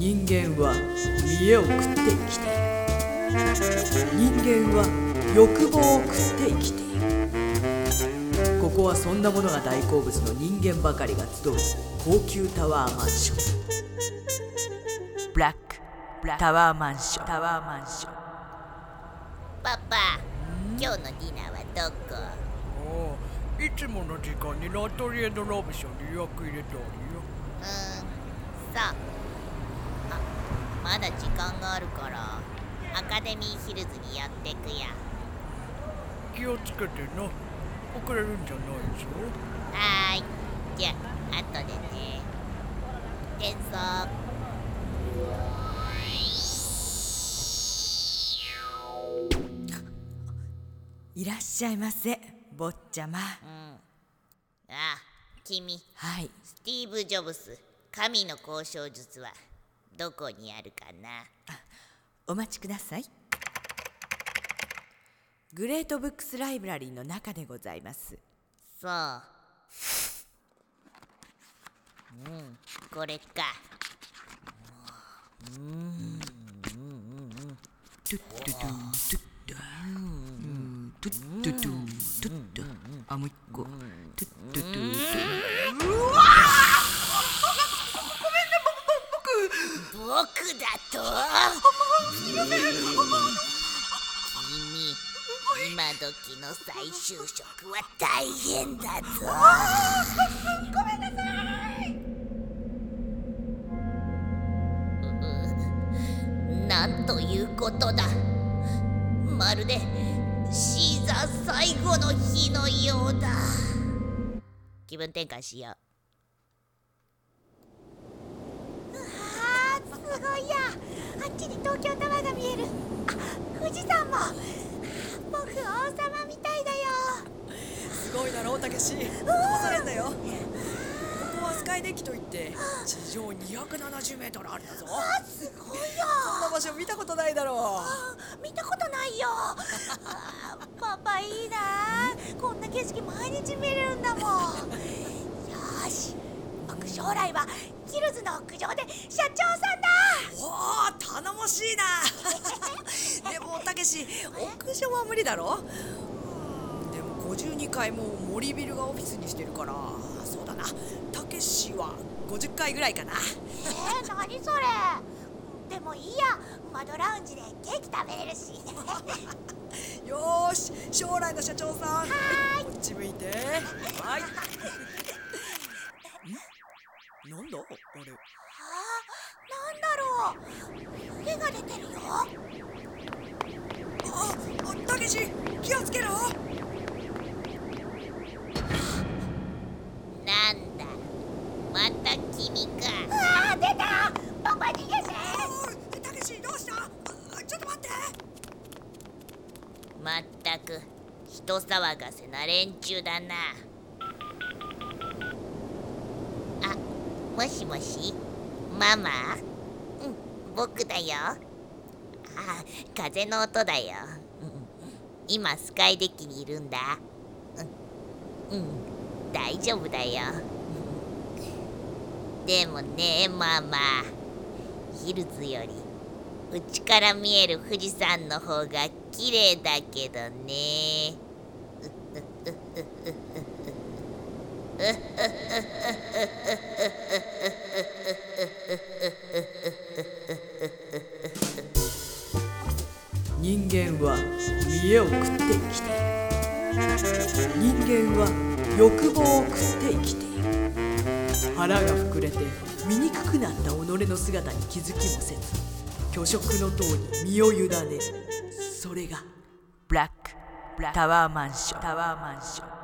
人間は見栄を食って生きている。人間は欲望を食って生きている。ここはそんなものが大好物の人間ばかりが集う高級タワーマンション。ブラックタワーマンション。タワーマンションパパ今日のディナーはどこ？おういつもの時間にラトリエのロブションに予約入れておるよ。うーんそう。あまだ時間があるからアカデミーヒルズにやってくや。気をつけてな。遅れるんじゃないぞ。はーい。じゃあ後でね。転送。いらっしゃいませ坊ちゃま。あ君。はい。スティーブ・ジョブス。神の交渉術はどこにあるかな？お待ちください。グレートブックスライブラリーの中でございます。そう。うんこれか。トゥットゥトゥトゥットゥうんトゥットゥトゥトゥットゥ。あもう一個。トゥットゥトゥトゥ僕だと？君今時の再就職は大変だぞ。ごめんなさいなんということだ。まるでシーザー最後の日のようだ。気分転換しようあーすごいやあっちに東京タワーが見える。あ富士山も。僕王様みたいだよ。すごいだろうたけし。騙されん。だよここはスカイデッキといって地上270メートルあるんだぞ。あすごいよ。こんな場所見たことないだろあ見たことないよ。パパいいな。こんな景色毎日見れるんだもん。よーし僕将来はヒルズの屋上で社長さんだうおお頼もしいな。でもたけし屋上は無理だろ？うんでも52階も森ビルがオフィスにしてるから。そうだな。たけしは50階ぐらいかな。えー、何それ？でもいいや。窓ラウンジでケーキ食べれるし。よーし将来の社長さん。こっち向いてはいんなんだあれあなんだろう湯気が出てるよああたけし気をつけろなんだまた君か。あー出た！パパ逃げて！おいたけしどうした？あちょっと待って。まったく人騒がせな連中だな。あもしもし？ママ？うん僕だよ。あ風の音だよ。うん。今スカイデッキにいるんだ。うん、うん、大丈夫だよでもねママヒルズよりうちから見える富士山の方が綺麗だけどね。人間は見栄を食って生きている人間は欲望を食って生きている腹が膨れて醜くなった己の姿に気づきもせず虚食の塔に身を委ねる。それがブラック。タワーマンション。タワーマンション